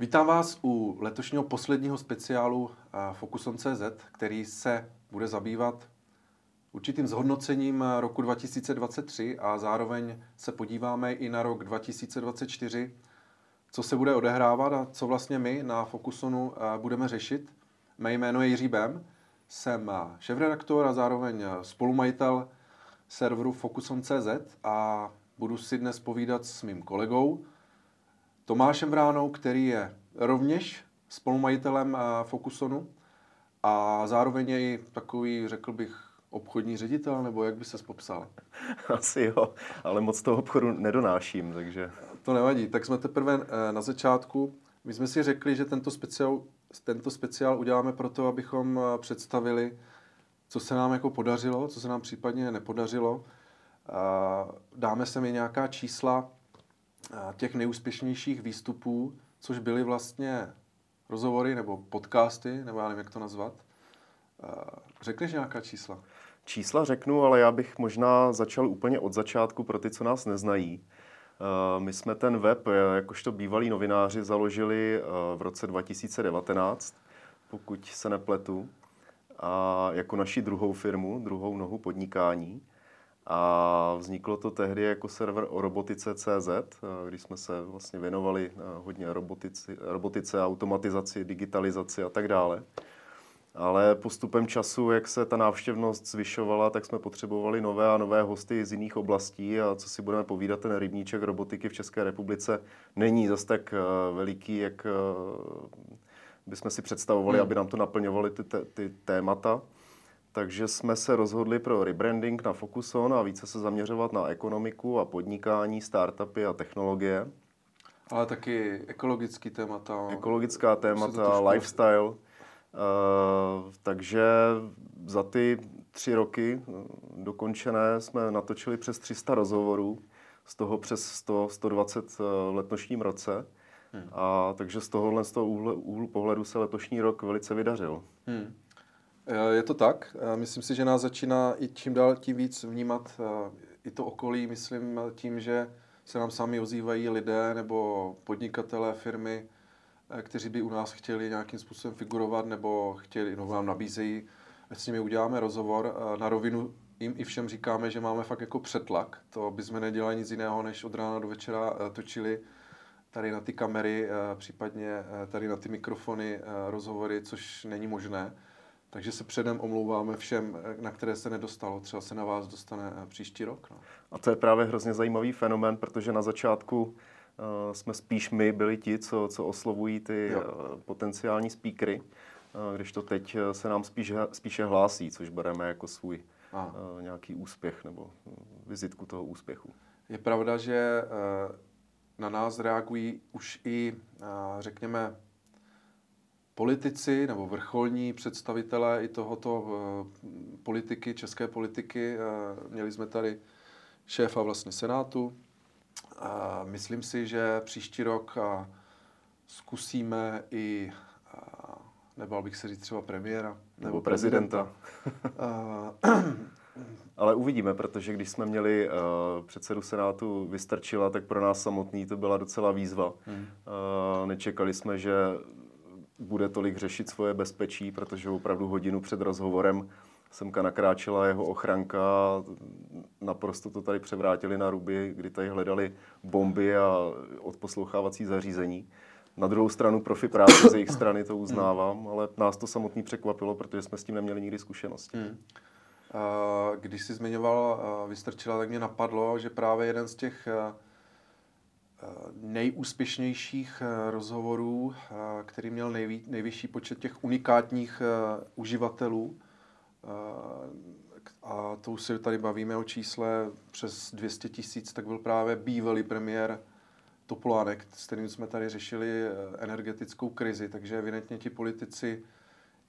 Vítám vás u letošního posledního speciálu Fokuson.cz, který se bude zabývat určitým zhodnocením roku 2023 a zároveň se podíváme i na rok 2024, co se bude odehrávat a co vlastně my na Focusonu budeme řešit. Mé jméno je Jiří Bem, jsem šéfredaktor a zároveň spolumajitel serveru Fokuson.cz a budu si dnes povídat s mým kolegou Tomášem Vránou, který je rovněž spolumajitelem Focusonu a zároveň je i takový, řekl bych, obchodní ředitel, nebo jak by se popsal? Asi jo, ale moc toho obchodu nedonáším, takže... To nevadí, tak jsme teprve eh, na začátku. My jsme si řekli, že tento speciál, tento speciál uděláme proto, abychom eh, představili, co se nám jako podařilo, co se nám případně nepodařilo. Dáme se mi nějaká čísla těch nejúspěšnějších výstupů, což byly vlastně rozhovory nebo podcasty, nebo já nevím, jak to nazvat. Řekneš nějaká čísla? Čísla řeknu, ale já bych možná začal úplně od začátku pro ty, co nás neznají. My jsme ten web, jakožto bývalí novináři, založili v roce 2019, pokud se nepletu, a jako naši druhou firmu, druhou nohu podnikání. A vzniklo to tehdy jako server o robotice.cz, když jsme se vlastně věnovali hodně robotici, robotice, automatizaci, digitalizaci a tak dále. Ale postupem času, jak se ta návštěvnost zvyšovala, tak jsme potřebovali nové a nové hosty z jiných oblastí a co si budeme povídat, ten rybníček robotiky v České republice není zas tak veliký, jak bychom si představovali, hmm. aby nám to naplňovaly ty, ty témata. Takže jsme se rozhodli pro rebranding na Focuson a více se zaměřovat na ekonomiku a podnikání, startupy a technologie. Ale taky ekologický témata. Ekologická témata, lifestyle. Uh, takže za ty tři roky eh, dokončené jsme natočili přes 300 rozhovorů, z toho přes 100, 120 eh, v letošním roce. Hmm. A takže z tohohle z toho úhlu, úhlu pohledu se letošní rok velice vydařil. Hmm. Eh, je to tak. Eh, myslím si, že nás začíná i čím dál tím víc vnímat eh, i to okolí, myslím tím, že se nám sami ozývají lidé nebo podnikatelé firmy, kteří by u nás chtěli nějakým způsobem figurovat nebo chtěli, no nám nabízejí, s nimi uděláme rozhovor. Na rovinu jim i všem říkáme, že máme fakt jako přetlak. To by jsme nedělali nic jiného, než od rána do večera točili tady na ty kamery, případně tady na ty mikrofony rozhovory, což není možné. Takže se předem omlouváme všem, na které se nedostalo. Třeba se na vás dostane eh, příští rok. No. A to je právě hrozně zajímavý fenomén, protože na začátku uh, jsme spíš my byli ti, co, co oslovují ty uh, potenciální speakery, uh, když to teď se nám spíš, spíše hlásí, což bereme jako svůj uh, nějaký úspěch nebo vizitku toho úspěchu. Je pravda, že uh, na nás reagují už i, uh, řekněme, politici nebo vrcholní představitelé i tohoto uh, politiky, české politiky. Uh, měli jsme tady šéfa vlastně Senátu. Myslím si, že příští rok zkusíme i, nebal bych se říct třeba premiéra. Nebo, nebo prezidenta. prezidenta. Ale uvidíme, protože když jsme měli uh, předsedu Senátu Vystrčila, tak pro nás samotný to byla docela výzva. Hmm. Uh, nečekali jsme, že bude tolik řešit svoje bezpečí, protože opravdu hodinu před rozhovorem semka nakráčela jeho ochranka naprosto to tady převrátili na ruby, kdy tady hledali bomby a odposlouchávací zařízení. Na druhou stranu profi práce z jejich strany to uznávám, ale nás to samotný překvapilo, protože jsme s tím neměli nikdy zkušenosti. Hmm. Když jsi zmiňoval Vystrčila, tak mě napadlo, že právě jeden z těch nejúspěšnějších eh, rozhovorů, eh, který měl nejví, nejvyšší počet těch unikátních uživatelů. A to už se tady bavíme o čísle přes 200 tisíc, tak byl právě bývalý premiér Topolánek, s kterým jsme tady řešili energetickou krizi, takže evidentně ti politici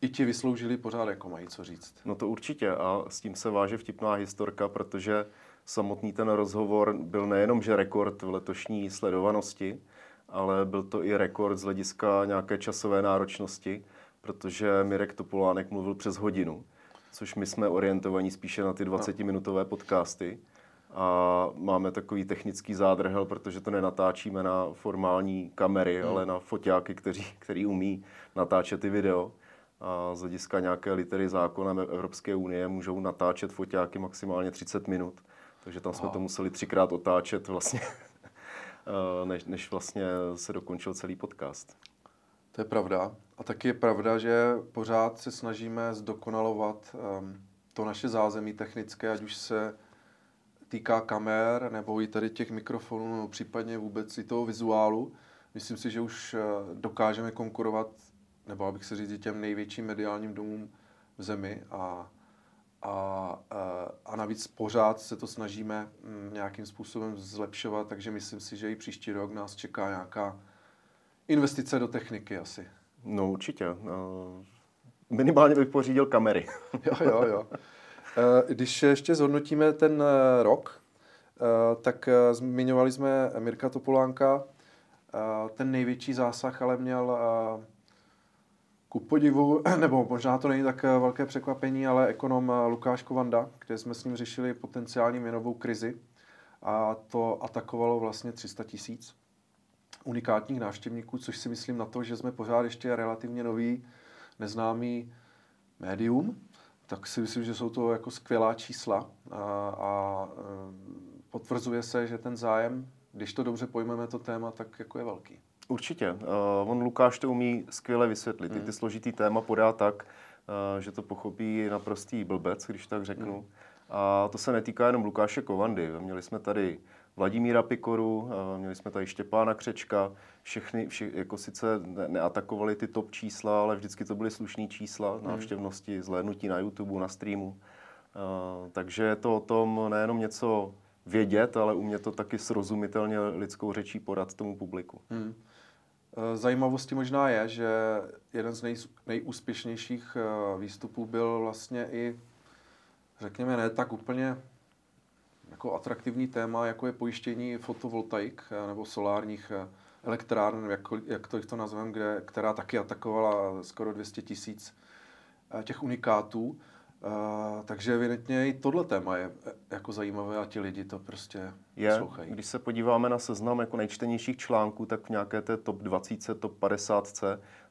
i ti vysloužili pořád, jako mají co říct. No to určitě a s tím se váže vtipná historka, protože samotný ten rozhovor byl nejenom, že rekord v letošní sledovanosti, ale byl to i rekord z hlediska nějaké časové náročnosti, protože Mirek Topolánek mluvil přes hodinu, což my jsme orientovaní spíše na ty 20-minutové podcasty. a máme takový technický zádrhel, protože to nenatáčíme na formální kamery, hmm. ale na foťáky, kteří, který umí natáčet ty video. A z hlediska nějaké litery zákona Evropské unie můžou natáčet foťáky maximálně 30 minut. Takže tam jsme Aha. to museli třikrát otáčet vlastně, eh, než, než vlastně se dokončil celý podcast. To je pravda. A taky je pravda, že pořád se snažíme zdokonalovat um, to naše zázemí technické, ať už se týká kamer, nebo i tady těch mikrofonů, nebo případně vůbec i toho vizuálu. Myslím si, že už eh, dokážeme konkurovat, nebo abych se říct, těm největším mediálním domům v zemi a, a, eh, a navíc pořád se to snažíme mm, nějakým způsobem zlepšovat, takže myslím si, že i příští rok nás čeká nějaká investice do techniky asi. No určitě. No, minimálně bych pořídil kamery. jo, jo, jo. Eh, když ještě zhodnotíme ten rok, tak zmiňovali jsme Mirka Topolánka. Ten největší zásah ale měl ku podivu, nebo možná to není tak velké překvapení, ale ekonom Lukáš Kovanda, kde jsme s ním řešili potenciální měnovou krizi a to atakovalo vlastně 300 tisíc unikátních návštěvníků, což si myslím na to, že jsme pořád ještě relativně nový, neznámý médium, tak si myslím, že jsou to jako skvělá čísla a, a e, potvrzuje se, že ten zájem, když to dobře pojmeme to téma, tak jako je velký. Určitě. Uh, on Lukáš to umí skvěle vysvětlit. Mm. Ty složitý téma podá tak, uh, že to pochopí naprostý blbec, když tak řeknu. Mm. A to se netýká jenom Lukáše Kovandy. Měli jsme tady Vladimíra Pikoru, měli jsme tady Štěpána Křečka, všechny, vše, jako sice ne, neatakovali ty top čísla, ale vždycky to byly slušné čísla, hmm. návštěvnosti, zhlédnutí na YouTube, na streamu. Uh, takže je to o tom nejenom něco vědět, ale umět to taky srozumitelně lidskou řečí podat tomu publiku. Hmm. Zajímavostí možná je, že jeden z nej, nejúspěšnějších výstupů byl vlastně i, řekněme, ne tak úplně jako atraktivní téma, jako je pojištění fotovoltaik eh, nebo solárních eh, elektráren, jak, jak to, to nazveme, kde, která taky atakovala skoro 200 tisíc eh, těch unikátů. Uh, takže evidentně i tohle téma je jako zajímavé a ti lidi to prostě je, poslouchají. Když se podíváme na seznam jako nejčtenějších článků, tak v nějaké té top 20, top 50,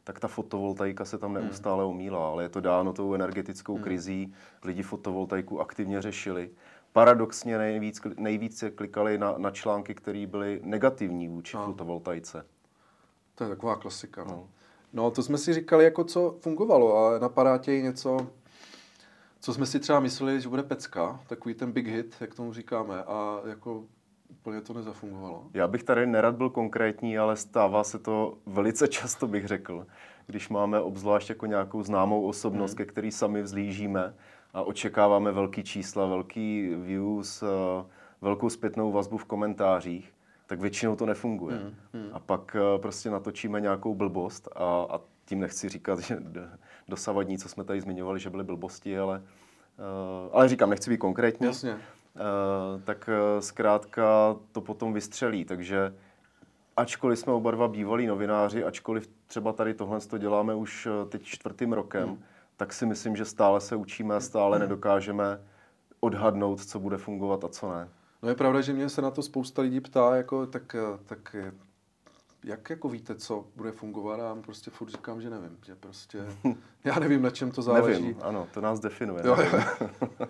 tak ta fotovoltaika se tam hmm. neustále hmm. omílá, ale je to dáno tou energetickou hmm. krizí. Lidi fotovoltaiku aktivně řešili paradoxně nejvíc, nejvíce klikali na, na články, které byly negativní vůči no. fotovoltaice. To je taková klasika. No. no. no, to jsme si říkali, jako co fungovalo a napadá tě něco, co jsme si třeba mysleli, že bude pecka, takový ten big hit, jak tomu říkáme, a jako úplně to nezafungovalo. Já bych tady nerad byl konkrétní, ale stává se to velice často, bych řekl, když máme obzvlášť jako nějakou známou osobnost, hmm. ke který sami vzlížíme, a očekáváme velký čísla, velký views, eh, velkou zpětnou vazbu v komentářích, tak většinou to nefunguje. Hmm, hmm. A pak eh, prostě natočíme nějakou blbost a, a tím nechci říkat, že dosavadní, co jsme tady zmiňovali, že byly blbosti, ale, uh, ale říkám, nechci být konkrétní. Jasně. Uh, tak uh, zkrátka to potom vystřelí, takže ačkoliv jsme oba dva bývalí novináři, ačkoliv třeba tady tohle to děláme už teď čtvrtým rokem, hmm tak si myslím, že stále se učíme a stále hmm. nedokážeme odhadnout, co bude fungovat a co ne. No je pravda, že mě se na to spousta lidí ptá, jako, tak, tak jak jako víte, co bude fungovat já prostě furt říkám, že nevím, že prostě, já nevím, na čem to záleží. Nevím, ano, to nás definuje. Jo, jo.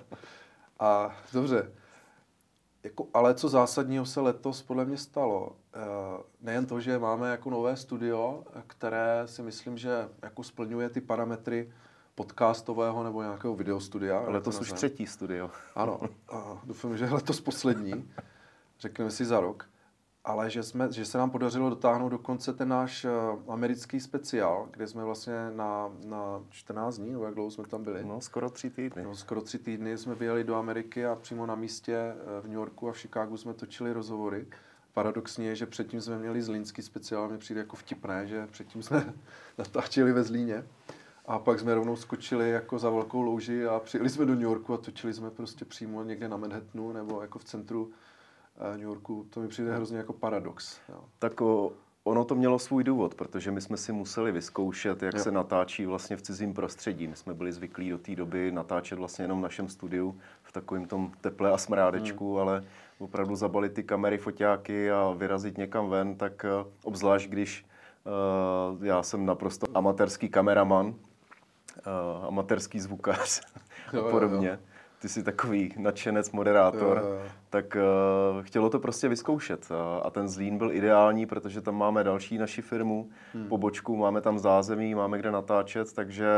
a dobře, jako, ale co zásadního se letos podle mě stalo? Eh, nejen to, že máme jako nové studio, které si myslím, že jako splňuje ty parametry podcastového nebo nějakého videostudia. Letos už třetí studio. Ano, a doufám, že letos poslední, řekneme si za rok. Ale že, jsme, že se nám podařilo dotáhnout dokonce ten náš uh, americký speciál, kde jsme vlastně na, na 14 dní, nebo jak dlouho jsme tam byli? No, skoro tři týdny. No, skoro tři týdny jsme vyjeli do Ameriky a přímo na místě uh, v New Yorku a v Chicagu jsme točili rozhovory. Paradoxně je, že předtím jsme měli zlínský speciál, mi přijde jako vtipné, že předtím jsme natáčeli ve Zlíně. A pak jsme rovnou skočili jako za velkou louži a přijeli jsme do New Yorku a točili jsme prostě přímo někde na Manhattanu nebo jako v centru New Yorku. To mi přijde hrozně jako paradox. Jo. Tak o, ono to mělo svůj důvod, protože my jsme si museli vyzkoušet, jak jo. se natáčí vlastně v cizím prostředí. My jsme byli zvyklí do té doby natáčet vlastně jenom v našem studiu v takovém tom teple a smrádečku, hmm. ale opravdu zabalit ty kamery, foťáky a vyrazit někam ven, tak uh, obzvlášť když uh, já jsem naprosto amatérský kameraman, uh, amatérský zvukař a podobně. Jo, jo ty jsi takový nadšenec, moderátor, jo, jo. tak uh, chtělo to prostě vyzkoušet. Uh, a ten Zlín byl ideální, protože tam máme další naši firmu, hmm. pobočku, máme tam zázemí, máme kde natáčet, takže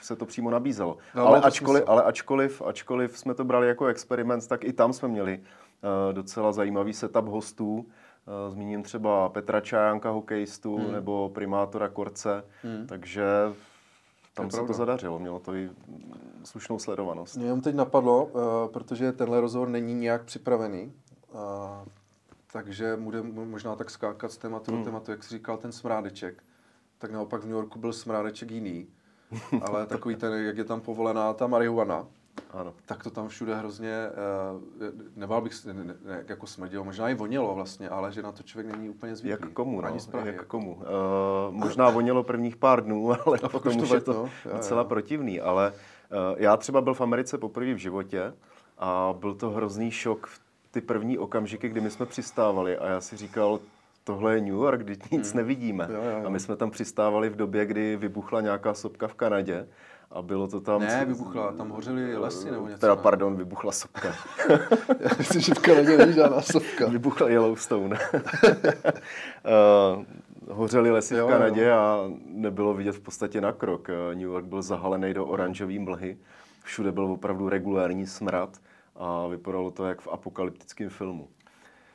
se to přímo nabízelo. No, ale, ačkoliv, ale ačkoliv, ačkoliv jsme to brali jako experiment, tak i tam jsme měli uh, docela zajímavý setup hostů. Uh, zmíním třeba Petra Čajánka, hokejistu, hmm. nebo primátora Korce, hmm. takže tam se pravda. to zadařilo, mělo to i slušnou sledovanost. Mě teď napadlo, uh, protože tenhle rozhovor není nějak připravený, uh, takže bude možná tak skákat z tématu hmm. do tématu, jak jsi říkal, ten smrádeček. Tak naopak v New Yorku byl smrádeček jiný, ale takový ten, jak je tam povolená ta marihuana, ano. tak to tam všude hrozně, uh, nebál bych, ne, ne, ne, jako smrdilo, možná i vonělo vlastně, ale že na to člověk není úplně zvyklý. Jak komu, Ani no, Prahy, jak komu. Uh, možná vonělo prvních pár dnů, ale a potom už je to no? docela já, já. protivný, ale uh, já třeba byl v Americe poprvé v životě a byl to hrozný šok v ty první okamžiky, kdy my jsme přistávali a já si říkal, tohle je New York, kdy nic hmm. nevidíme. Jo, jo, jo. A my jsme tam přistávali v době, kdy vybuchla nějaká sopka v Kanadě a bylo to tam... Ne, vybuchla, tam hořely lesy nebo něco. Teda, pardon, vybuchla sopka. Já myslím, že v Kanadě není žádná sopka. Vybuchla Yellowstone. uh, hořely lesy jo, v Kanadě jo. a nebylo vidět v podstatě na krok. Eh, New York byl zahalený do oranžové mlhy. Všude byl opravdu regulární smrad a vypadalo to jak v apokalyptickém filmu.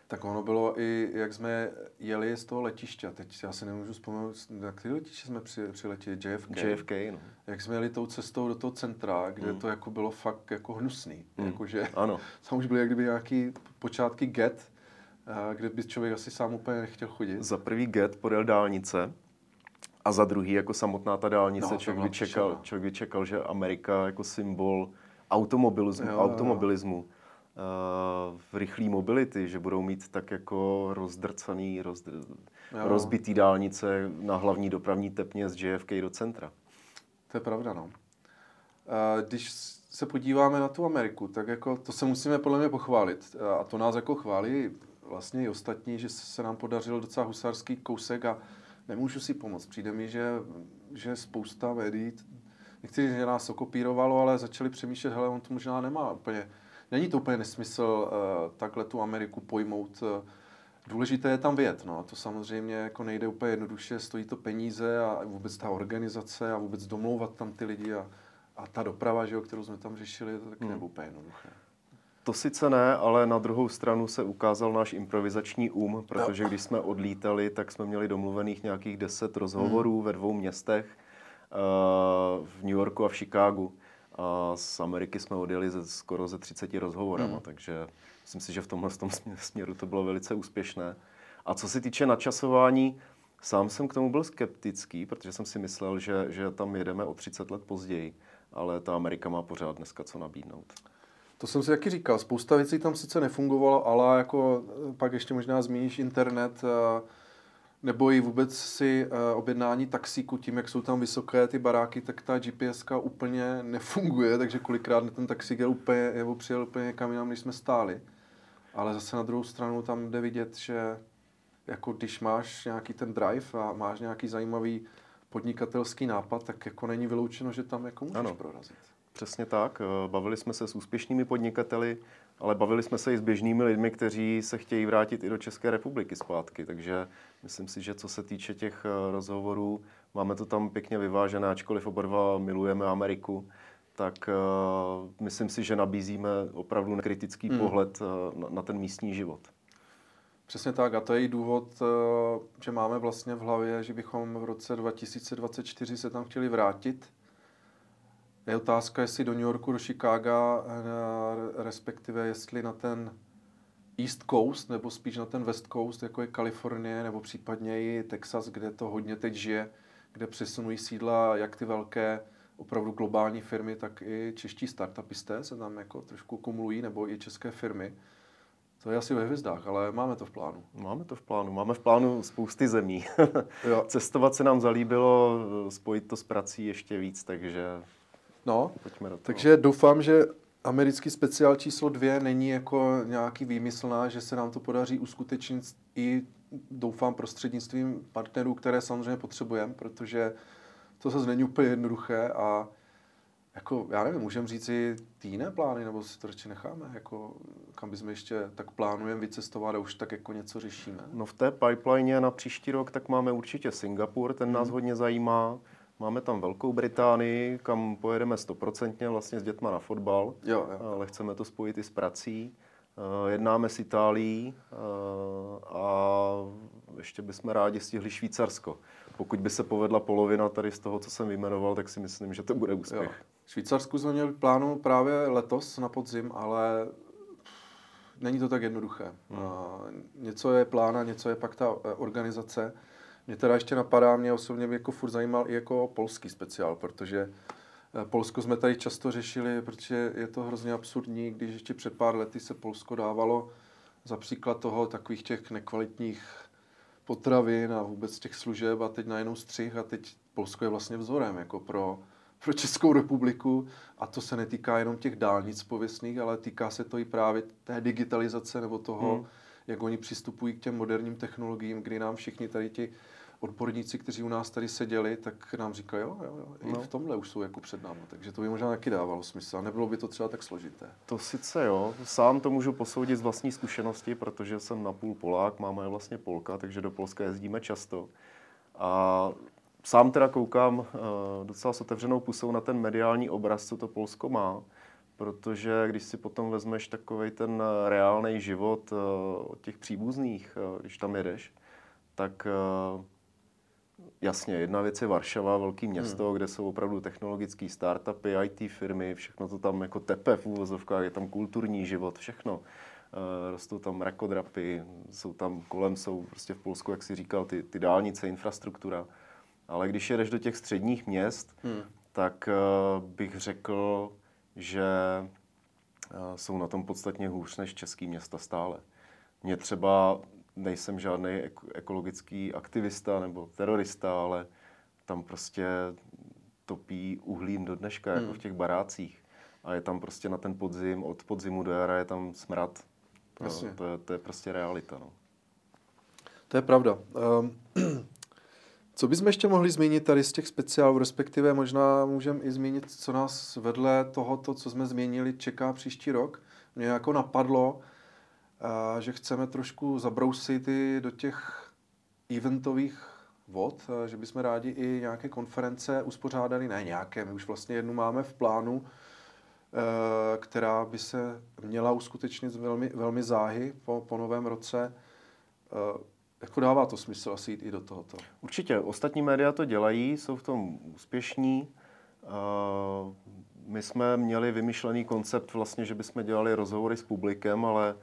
Tak ono bylo i, jak jsme jeli z toho letiště, teď já si nemůžu vzpomenout, na který letiště jsme při, přiletěli, JFK. JFK, no. Jak jsme jeli tou cestou do toho centra, kde mm. to jako bylo fakt jako hnusný. Mm. Jakože, ano. Tam už byly jak kdyby nějaký počátky get, kde by člověk asi sám úplně nechtěl chodit. Za prvý get podél dálnice a za druhý jako samotná ta dálnice, no, člověk, by čekal, člověk by čekal, že Amerika jako symbol automobilismu, jo, automobilismu jo v rychlé mobility, že budou mít tak jako rozdrcaný, rozdr... rozbitý dálnice na hlavní dopravní tepně z JFK do centra. To je pravda, no. Když se podíváme na tu Ameriku, tak jako to se musíme podle mě pochválit. A to nás jako chválí vlastně i ostatní, že se nám podařil docela husarský kousek a nemůžu si pomoct. Přijde mi, že, že spousta médií, někteří že nás okopírovalo, ale začali přemýšlet, hele, on to možná nemá úplně není to úplně nesmysl uh, takhle tu Ameriku pojmout. Uh, důležité je tam vědět, no. To samozřejmě jako nejde úplně jednoduše, stojí to peníze a vůbec ta organizace a vůbec domlouvat tam ty lidi a, a ta doprava, že jo, kterou jsme tam řešili, to taky hmm. nebylo úplně jednoduché. To sice ne, ale na druhou stranu se ukázal náš improvizační um, protože když jsme odlítali, tak jsme měli domluvených nějakých deset rozhovorů hmm. ve dvou městech, uh, v New Yorku a v Chicagu. A z Ameriky jsme odjeli ze, skoro ze 30 rozhovorama, hmm. takže myslím si, že v tomhle tom směru to bylo velice úspěšné. A co se týče načasování, sám jsem k tomu byl skeptický, protože jsem si myslel, že, že tam jedeme o 30 let později, ale ta Amerika má pořád dneska co nabídnout. To jsem si taky říkal. Spousta věcí tam sice nefungovalo, ale jako pak ještě možná zmíníš internet, nebo i vůbec si uh, objednání taxíku, tím, jak jsou tam vysoké ty baráky, tak ta GPS úplně nefunguje, takže kolikrát ten taxík je úplně, nebo přijel úplně někam jinam, než jsme stáli. Ale zase na druhou stranu tam jde vidět, že jako když máš nějaký ten drive a máš nějaký zajímavý podnikatelský nápad, tak jako není vyloučeno, že tam jako můžeš ano. prorazit. Přesně tak. Eh, bavili jsme se s úspěšnými podnikateli, ale bavili jsme se i s běžnými lidmi, kteří se chtějí vrátit i do České republiky zpátky. Takže myslím si, že co se týče těch eh, rozhovorů, máme to tam pěkně vyvážené, ačkoliv oba dva milujeme Ameriku, tak uh, myslím si, že nabízíme opravdu kritický hmm. pohled uh, na, na ten místní život. Přesně tak a to je i důvod, uh, že máme vlastně v hlavě, že bychom v roce 2024 se tam chtěli vrátit je otázka, jestli do New Yorku, do Chicaga, eh, respektive jestli na ten East Coast, nebo spíš na ten West Coast, jako je Kalifornie, nebo případně i Texas, kde to hodně teď žije, kde přesunují sídla jak ty velké opravdu globální firmy, tak i čeští startupisté se tam jako trošku kumulují, nebo i české firmy. To je asi ve hvězdách, ale máme to v plánu. Máme to v plánu. Máme v plánu spousty zemí. Cestovat se nám zalíbilo, spojit to s prací ještě víc, takže No, Pojďme do toho. takže doufám, že americký speciál číslo dvě není jako nějaký výmyslná, že se nám to podaří uskutečnit i doufám prostřednictvím partnerů, které samozřejmě potřebujeme, protože to zase není úplně jednoduché a jako, já nevím, můžeme říct i ty jiné plány, nebo si to radši necháme, jako, kam bychom ještě tak plánujeme vycestovat a už tak jako něco řešíme? No v té pipeline na příští rok tak máme určitě Singapur, ten nás hmm. hodně zajímá. Máme tam Velkou Británii, kam pojedeme stoprocentně vlastně s dětma na fotbal, jo, jo. ale chceme to spojit i s prací. Eh, jednáme s Itálií eh, a ještě bychom rádi stihli Švýcarsko. Pokud by se povedla polovina tady z toho, co jsem vyjmenoval, tak si myslím, že to bude úspěch. Jo. Švýcarsku jsme měli plánu právě letos na podzim, ale není to tak jednoduché. Hmm. Něco je plán a něco je pak ta eh, organizace. Mě teda ještě napadá, mě osobně by jako furt zajímal i jako polský speciál, protože Eh, Polsko jsme tady často řešili, protože je to hrozně absurdní, když ještě před pár lety se Polsko dávalo za příklad toho takových těch nekvalitních potravin a vůbec těch služeb a teď najednou střih a teď Polsko je vlastně vzorem jako pro, pro Českou republiku a to se netýká jenom těch dálnic pověstných, ale týká se to i právě té digitalizace nebo toho, hmm. Jak oni přistupují k těm moderním technologiím, kdy nám všichni tady ti odborníci, kteří u nás tady seděli, tak nám říkali, jo, jo, jo i no. v tomhle už jsou jako před námi, takže to by možná taky dávalo smysl a nebylo by to třeba tak složité. To sice jo, sám to můžu posoudit z vlastní zkušenosti, protože jsem napůl Polák, máma je vlastně Polka, takže do Polska jezdíme často. A sám teda koukám uh, docela s otevřenou pusou na ten mediální obraz, co to Polsko má, protože když si potom vezmeš takový ten reálný život uh, od těch příbuzných, uh, když tam jedeš, tak Jasně, jedna věc je Varšava, velký město, hmm. kde jsou opravdu technologické startupy, IT firmy, všechno to tam jako tepe v úvozovkách, je tam kulturní život, všechno. Uh, rostou tam rakodrapy, jsou tam kolem, jsou prostě v Polsku, jak si říkal, ty, ty dálnice, infrastruktura. Ale když jedeš do těch středních měst, hmm. tak uh, bych řekl, že uh, jsou na tom podstatně hůř než český města stále. Mě třeba nejsem žádný ekologický aktivista nebo terorista, ale tam prostě topí uhlím do dneška, jako hmm. v těch barácích. A je tam prostě na ten podzim, od podzimu do jara je tam smrad. No, to, je, to je prostě realita. No. To je pravda. Um, co bychom ještě mohli zmínit tady z těch speciálů, respektive možná můžeme i zmínit, co nás vedle tohoto, co jsme změnili, čeká příští rok. Mě jako napadlo, a že chceme trošku zabrousit i do těch eventových vod, že bychom rádi i nějaké konference uspořádali, ne nějaké, my už vlastně jednu máme v plánu, e, která by se měla uskutečnit velmi, velmi záhy po, po novém roce. Jako dává to smysl asi jít i do tohoto? Určitě. Ostatní média to dělají, jsou v tom úspěšní. My jsme měli vymyšlený koncept vlastně, že bychom dělali rozhovory s publikem, ale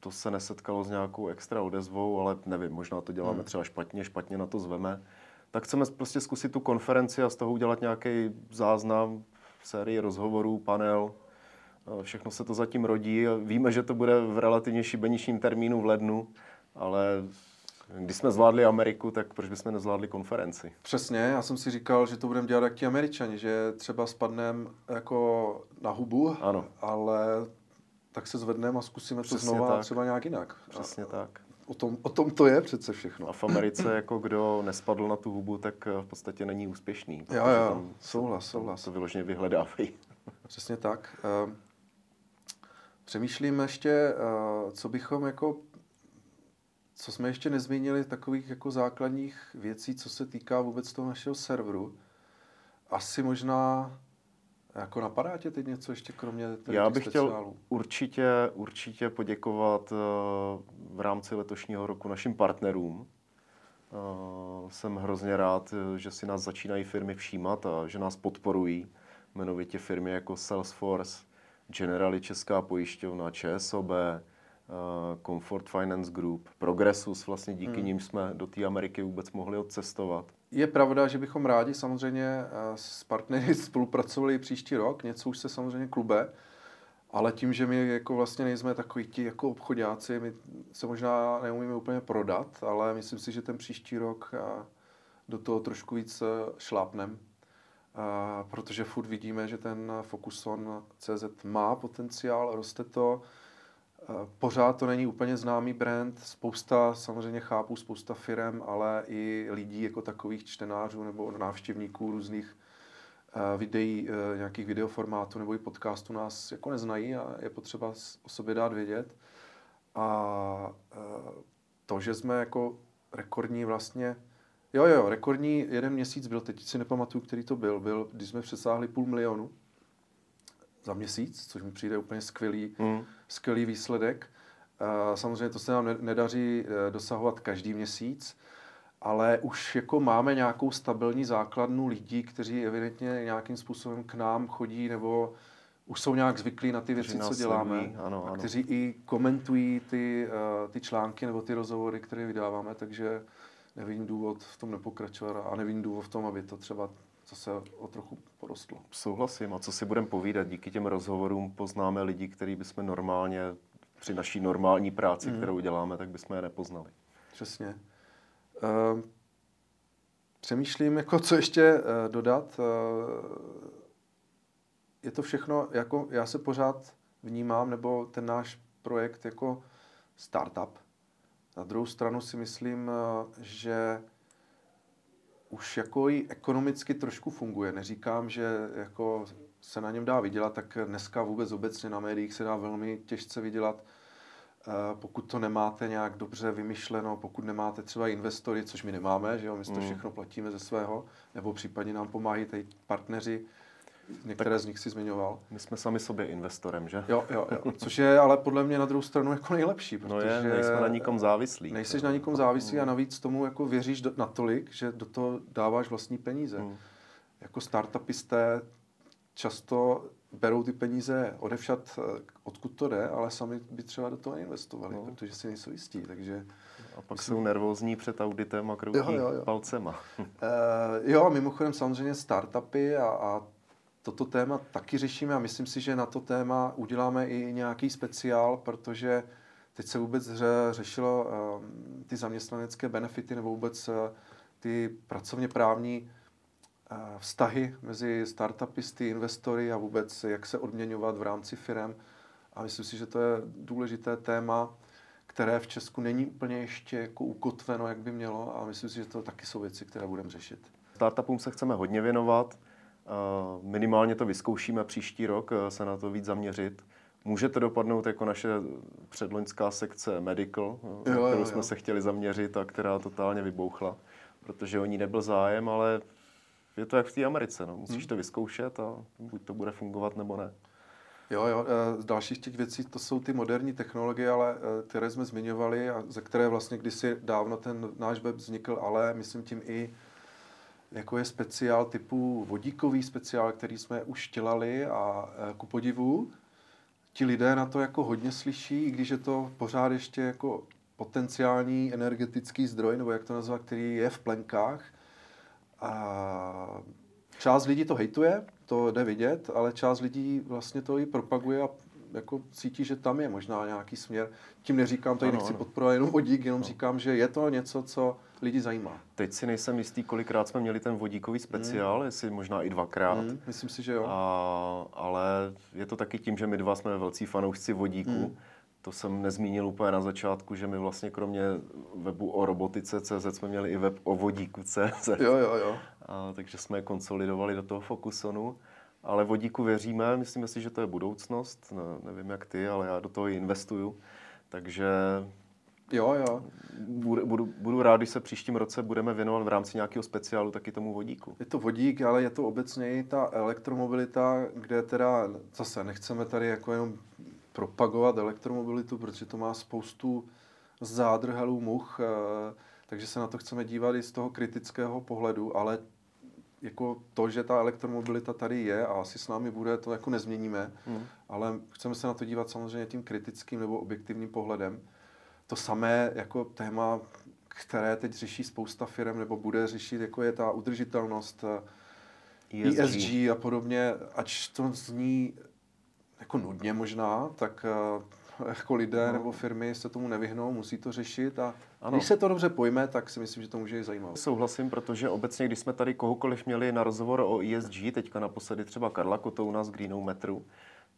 to se nesetkalo s nějakou extra odezvou, ale nevím, možná to děláme hmm. třeba špatně, špatně na to zveme. Tak chceme prostě zkusit tu konferenci a z toho udělat nějaký záznam, sérii rozhovorů, panel. Všechno se to zatím rodí. Víme, že to bude v relativně šibeničním termínu v lednu, ale když jsme zvládli Ameriku, tak proč bychom nezvládli konferenci? Přesně, já jsem si říkal, že to budeme dělat jak ti američani, že třeba spadneme jako na hubu, ano. ale tak se zvedneme a zkusíme Přesně to znova tak. třeba nějak jinak. Přesně a, tak. O tom, o tom to je přece všechno. A v Americe, jako kdo nespadl na tu hubu, tak eh, v podstatě není úspěšný. Jo, jo, souhlas, souhlas. To vyloženě vyhledávají. Přesně tak. Ehm, přemýšlím ještě, eh, co bychom jako, co jsme ještě nezmínili, takových jako základních věcí, co se týká vůbec toho našeho serveru. Asi možná jako napadá tě teď něco ještě kromě Já bych speciálů? chtěl určitě, určitě poděkovat uh, v rámci letošního roku našim partnerům. Uh, jsem hrozně rád, že si nás začínají firmy všímat a že nás podporují. Jmenovitě firmy jako Salesforce, Generali Česká pojišťovna, ČSOB, Comfort Finance Group, Progressus, vlastně díky hmm. nim jsme do té Ameriky vůbec mohli odcestovat. Je pravda, že bychom rádi samozřejmě eh, s partnery spolupracovali příští rok, něco už se samozřejmě klube, ale tím, že my jako vlastně nejsme takový ti jako obchodáci, my se možná neumíme úplně prodat, ale myslím si, že ten příští rok eh, do toho trošku víc eh, šlápnem protože furt vidíme, že ten Focuson CZ má potenciál, roste to. Pořád to není úplně známý brand, spousta, samozřejmě chápu, spousta firm, ale i lidí jako takových čtenářů nebo návštěvníků různých videí, nějakých videoformátů nebo i podcastů nás jako neznají a je potřeba o sobě dát vědět. A to, že jsme jako rekordní vlastně, jo, jo, rekordní jeden měsíc byl, teď si nepamatuju, který to byl, byl, když jsme přesáhli půl milionu za měsíc, což mi přijde úplně skvělý, mm. skvělý výsledek. Samozřejmě to se nám nedaří e, dosahovat každý měsíc, ale už jako máme nějakou stabilní základnu lidí, kteří evidentně nějakým způsobem k nám chodí nebo už jsou nějak zvyklí na ty věci, co děláme. Ano, ano. A kteří i komentují ty, uh, ty články nebo ty rozhovory, které vydáváme, takže nevidím důvod v tom nepokračovat a nevidím důvod v tom, aby to třeba zase o trochu porostlo. Souhlasím. A co si budeme povídat? Díky těm rozhovorům poznáme lidi, který bychom normálně při naší normální práci, mm. kterou děláme, tak bychom je nepoznali. Přesně. Uh, přemýšlím, jako co ještě uh, dodat. Uh, je to všechno, jako já se pořád vnímám, nebo ten náš projekt jako startup. Na druhou stranu si myslím, eh, že už jako i ekonomicky trošku funguje. Neříkám, že jako se na něm dá vydělat, tak dneska vůbec obecně na médiích se dá velmi těžce vydělat. Eh, pokud to nemáte nějak dobře vymyšleno, pokud nemáte třeba investory, což my nemáme, že jo, my to mm. všechno platíme ze svého, nebo případně nám pomáhají tady partneři, Některé tak z nich si zmiňoval. My jsme sami sobě investorem, že? Jo, jo, jo. Což je ale podle mě na druhou stranu jako nejlepší. Protože no je, nejsme na nikom závislí. Nejseš na nikom závislý a navíc tomu jako věříš do, natolik, že do toho dáváš vlastní peníze. Hmm. Jako startupisté často berou ty peníze odevšat, eh, odkud to jde, ale sami by třeba do toho investovali, no. protože si nejsou jistí. Takže a pak jsou nervózní před auditem a kroutí jo, jo, jo. palcema. uh, jo, mimochodem samozřejmě startupy a, a toto téma taky řešíme a myslím si, že na to téma uděláme i nějaký speciál, protože teď se vůbec řešilo um, ty zaměstnanecké benefity nebo vůbec uh, ty pracovně právní uh, vztahy mezi startupisty, investory a vůbec jak se odměňovat v rámci firm. A myslím si, že to je důležité téma, které v Česku není úplně ještě jako ukotveno, jak by mělo a myslím si, že to taky jsou věci, které budeme řešit. Startupům se chceme hodně věnovat. Minimálně to vyzkoušíme příští rok, eh, se na to víc zaměřit. Může to dopadnout jako naše předloňská sekce Medical, eh, jo, na kterou jo, jsme se chtěli zaměřit a která totálně vybouchla, protože o ní nebyl zájem, ale je to jak v té Americe. No. Musíš hmm. to vyzkoušet a buď to bude fungovat nebo ne. Jo, jo, eh, z dalších těch věcí to jsou ty moderní technologie, ale které jsme zmiňovali a ze které vlastně kdysi dávno ten náš web vznikl, ale myslím tím i jako je speciál typu vodíkový speciál, který jsme už dělali a e, ku podivu ti lidé na to jako hodně slyší, i když je to pořád ještě jako potenciální energetický zdroj, nebo jak to nazvat, který je v plenkách. A část lidí to hejtuje, to jde vidět, ale část lidí vlastně to i propaguje a jako cítí, že tam je možná nějaký směr. Tím neříkám, tady ano, nechci ano. podporovat jenom vodík, jenom ano. říkám, že je to něco, co lidi zajímá. Teď si nejsem jistý, kolikrát jsme měli ten vodíkový speciál, hmm. jestli možná i dvakrát. Hmm, myslím si, že jo. A, ale je to taky tím, že my dva jsme velcí fanoušci vodíku. Hmm. To jsem nezmínil úplně na začátku, že my vlastně kromě webu o robotice CZ jsme měli i web o vodíku CZ. Jo, jo, jo. A, takže jsme je konsolidovali do toho Focusonu. Ale vodíku věříme, myslíme si, že to je budoucnost. Ne, nevím jak ty, ale já do toho investuju. Takže Jo, jo. Budu, budu, budu rád, když se příštím roce budeme věnovat v rámci nějakého speciálu taky tomu vodíku. Je to vodík, ale je to obecně i ta elektromobilita, kde teda zase nechceme tady jako jenom propagovat elektromobilitu, protože to má spoustu zádrhelů much, eh, takže se na to chceme dívat i z toho kritického pohledu, ale jako to, že ta elektromobilita tady je a asi s námi bude, to jako nezměníme, hmm. ale chceme se na to dívat samozřejmě tím kritickým nebo objektivním pohledem. To samé jako téma, které teď řeší spousta firm nebo bude řešit, jako je ta udržitelnost, ESG, eh, ESG a podobně, ač to zní jako nudně možná, tak eh, jako lidé no. nebo firmy se tomu nevyhnou, musí to řešit a ano. když se to dobře pojme, tak si myslím, že to může být zajímavé. Souhlasím, protože obecně, když jsme tady kohokoliv měli na rozhovor o ESG, teďka naposledy třeba Karla Kotouna z Greenometru,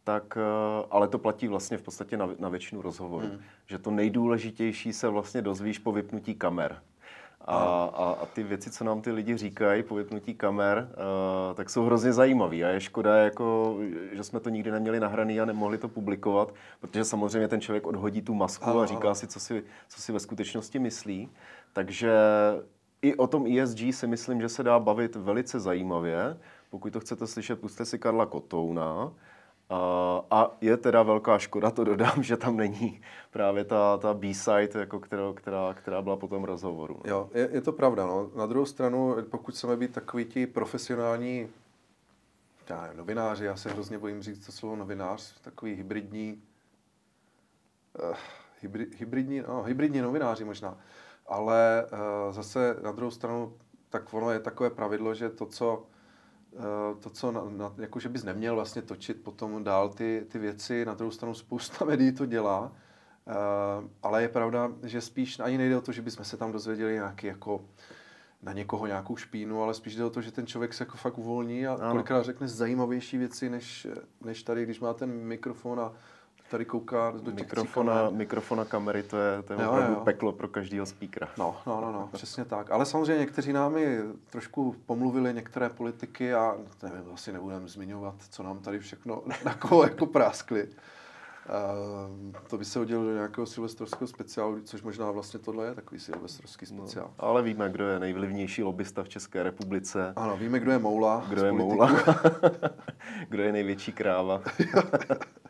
tak, eh, ale to platí vlastně v podstatě na, na většinu rozhovorů, hmm. že to nejdůležitější se vlastně dozvíš po vypnutí kamer. A, a, a ty věci, co nám ty lidi říkají po vypnutí kamer, uh, tak jsou hrozně zajímavé. A je škoda, jako, že jsme to nikdy neměli nahraný a nemohli to publikovat, protože samozřejmě ten člověk odhodí tu masku a říká si co, si, co si ve skutečnosti myslí. Takže i o tom ESG si myslím, že se dá bavit velice zajímavě. Pokud to chcete slyšet, puste si Karla Kotouna. A je teda velká škoda, to dodám, že tam není právě ta, ta B-side, jako která, která, která byla po tom rozhovoru. No. Jo, je, je to pravda. No. Na druhou stranu, pokud chceme být takový ti profesionální já novináři, já se hrozně bojím říct to slovo novinář, takový hybridní, uh, hybrid, hybridní, no, hybridní novináři možná, ale uh, zase na druhou stranu, tak ono je takové pravidlo, že to, co Eh, to, co na, na, jako, že bys neměl vlastně točit potom dál ty, ty věci, na druhou stranu spousta médií to dělá, uh, ale je pravda, že spíš ani nejde o to, že bychom se tam dozvěděli nějaký jako na někoho nějakou špínu, ale spíš jde o to, že ten člověk se jako fakt uvolní a ano. kolikrát řekne zajímavější věci, než, než tady, když má ten mikrofon a tady kouká do těch mikrofona, mikrofona kamery, to je, to je jo, opravdu jo. peklo pro každého speakera. No, no, no, no, přesně tak. Ale samozřejmě někteří námi trošku pomluvili některé politiky a nevím, asi nebudeme zmiňovat, co nám tady všechno na koho jako práskli. Uh, to by se hodilo do nějakého silvestrovského speciálu, což možná vlastně tohle je takový silvestrovský no, speciál. No, ale víme, kdo je nejvlivnější lobbysta v České republice. Ano, víme, kdo je Moula. Kdo je Moula. kdo je největší kráva.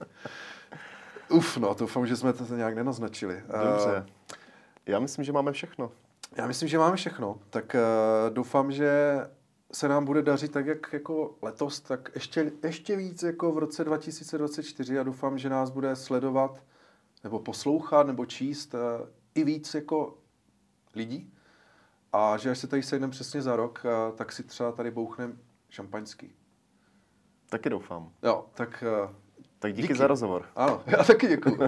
Uf, no, doufám, že jsme to nějak nenaznačili. Dobře. Uh, Já myslím, že máme všechno. Já myslím, že máme všechno. Tak uh, doufám, že se nám bude dařit tak, jak jako letos, tak ještě, ještě víc jako v roce 2024 a doufám, že nás bude sledovat nebo poslouchat nebo číst uh, i víc jako lidí a že až se tady sejdeme přesně za rok, uh, tak si třeba tady bouchneme šampaňský. Taky doufám. Jo, tak uh, tak díky, díky za rozhovor. Ano, já taky děkuji.